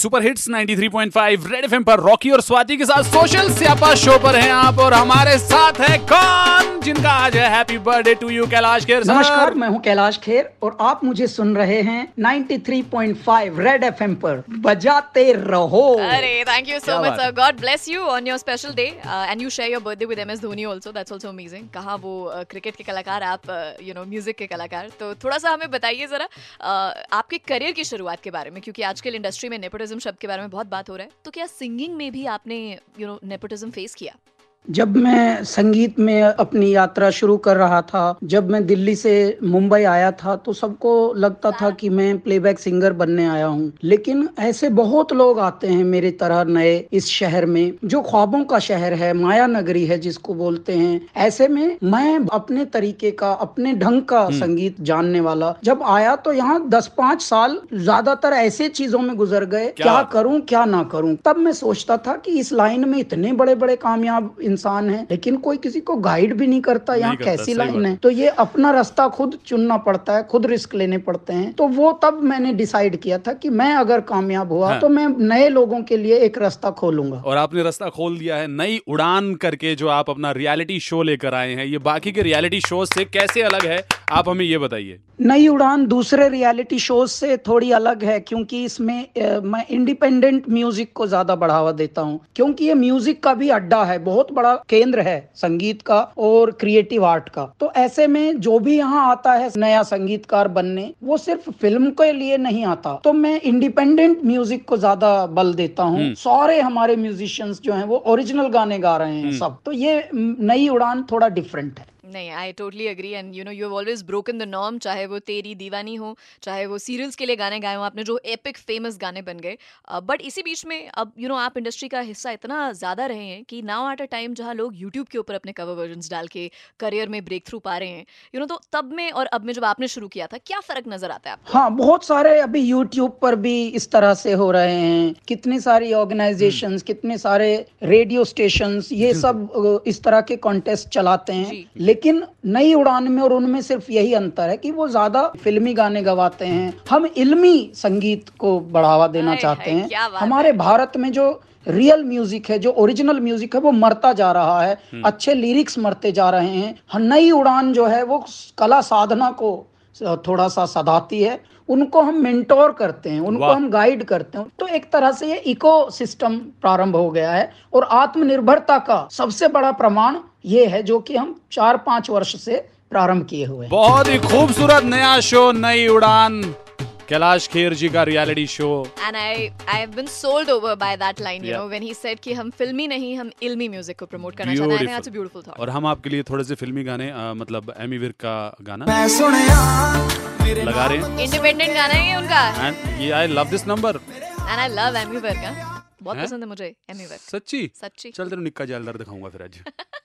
Super hits 93.5 red FM पर Rocky और स्वाति के साथ सोशल स्यापा शो पर हैं आप और हमारे साथ है कौन? जिनका आज है happy birthday to you Kailash Kher नमस्कार मैं हूँ कैलाश खेर और आप मुझे सुन रहे हैं 93.5 रेड एफएम पर। बजाते रहो। अरे thank you so much sir God bless you on your special day and you share your birthday with M S Dhoni also that's also amazing कहा वो क्रिकेट के कलाकार आप यू नो म्यूज़िक के कलाकार। तो थोड़ा सा हमें बताइए जरा uh, आपके करियर की शुरुआत के बारे में क्योंकि आजकल इंडस्ट्री में नेपोटिज्म शब्द के बारे में बहुत बात हो रहा है। तो क्या सिंगिंग में भी आपने यू नो नेपोटिज्म फेस किया? जब मैं संगीत में अपनी यात्रा शुरू कर रहा था जब मैं दिल्ली से मुंबई आया था तो सबको लगता था कि मैं प्लेबैक सिंगर बनने आया हूँ। लेकिन ऐसे बहुत लोग आते हैं मेरी तरह नए इस शहर में जो ख्वाबों का शहर है माया नगरी है जिसको बोलते हैं। ऐसे में मैं अपने तरीके का अपने ढंग का संगीत जानने वाला। जब आया तो यहाँ दस पाँच साल ज़्यादातर ऐसे चीज़ों में गुजर गए क्या? क्या करूँ क्या ना करूँ। तब मैं सोचता था कि इस लाइन में इतने बड़े बड़े कामयाब इंसान है लेकिन कोई किसी को गाइड भी नहीं करता यहाँ कैसी लाइन है। तो ये अपना रास्ता खुद चुनना पड़ता है खुद रिस्क लेने पड़ते हैं। तो वो तब मैंने डिसाइड किया था कि मैं अगर कामयाब हुआ हाँ। तो मैं नए लोगों के लिए एक रास्ता खोलूँगा। और आपने रास्ता खोल दिया है नई उड़ान करके जो आप अपना रियलिटी शो लेकर आए हैं। ये बाकी के रियलिटी शो से कैसे अलग है? आप हमें ये बताइए। नई उड़ान दूसरे रियलिटी शोज़ से थोड़ी अलग है क्योंकि इसमें मैं इंडिपेंडेंट म्यूज़िक को ज़्यादा बढ़ावा देता हूँ। क्योंकि ये म्यूज़िक का भी अड्डा है बहुत बड़ा केंद्र है संगीत का और क्रिएटिव आर्ट का। तो ऐसे में जो भी यहाँ आता है नया संगीतकार बनने वो सिर्फ़ फ़िल्म के लिए नहीं आता। तो मैं इंडिपेंडेंट म्यूज़िक को ज़्यादा बल देता हूँ। सारे हमारे म्यूजिशियंस जो है वो ओरिजिनल गाने गा रहे हैं सब। तो ये नई उड़ान थोड़ा डिफरेंट है। नहीं I totally agree and you know you always broken the norm चाहे वो तेरी दीवानी हो चाहे वो सीरियल्स के लिए गाने गाए हो आपने जो एपिक फ़ेमस गाने बन गए। बट इसी बीच में अब यू you नो know, आप इंडस्ट्री का हिस्सा इतना ज़्यादा रहे हैं कि नाउ एट अ टाइम जहाँ लोग यूट्यूब के ऊपर अपने कवर वर्जन डाल के करियर में ब्रेक थ्रू पा रहे हैं यू नो तो तब में और अब में जब आपने शुरू किया था क्या फ़र्क नज़र आता है आपको? हाँ बहुत सारे अभी यूट्यूब पर भी इस तरह से हो रहे हैं। कितनी सारी ऑर्गेनाइजेशन कितने सारे रेडियो स्टेशन ये सब इस तरह के कॉन्टेस्ट चलाते हैं। जी। लेकिन नई उड़ान में और उनमें सिर्फ़ यही अंतर है कि वो ज़्यादा फिल्मी गाने गवाते हैं। हम इल्मी संगीत को बढ़ावा देना चाहते हैं। हमारे भारत में जो रियल म्यूज़िक है जो ओरिजिनल म्यूज़िक है वो मरता जा रहा है। अच्छे लिरिक्स मरते जा रहे हैं। हाँ, नई उड़ान जो है वो कला साधना को थोड़ा सा सदाती है। उनको हम मेंटोर करते हैं उनको हम गाइड करते हैं। तो एक तरह से ये इको सिस्टम प्रारंभ हो गया है और आत्मनिर्भरता का सबसे बड़ा प्रमाण ये है जो कि हम चार पाँच वर्ष से प्रारंभ किए हुए हैं। बहुत ही खूबसूरत नया शो नई उड़ान कैलाश खेर जी का reality show and I I have been sold over by that line you know when he said कि हम फिल्मी नहीं हम इल्मी म्यूज़िक को प्रमोट करना चाहते हैं। दैट्स अ ब्यूटीफुल थॉट और हम आपके लिए थोड़े से फिल्मी गाने अ, मतलब एमी विर्क का गाना। लगा रहे हैं। इंडिपेंडेंट गाना है ये उनका? एंड ये I love this number and I love Amy work बहुत पसंद है मुझे एमी वर्क सच्ची? सच्ची। चल तेरे निक्का जैलदार दिखाऊँगा फिर आज।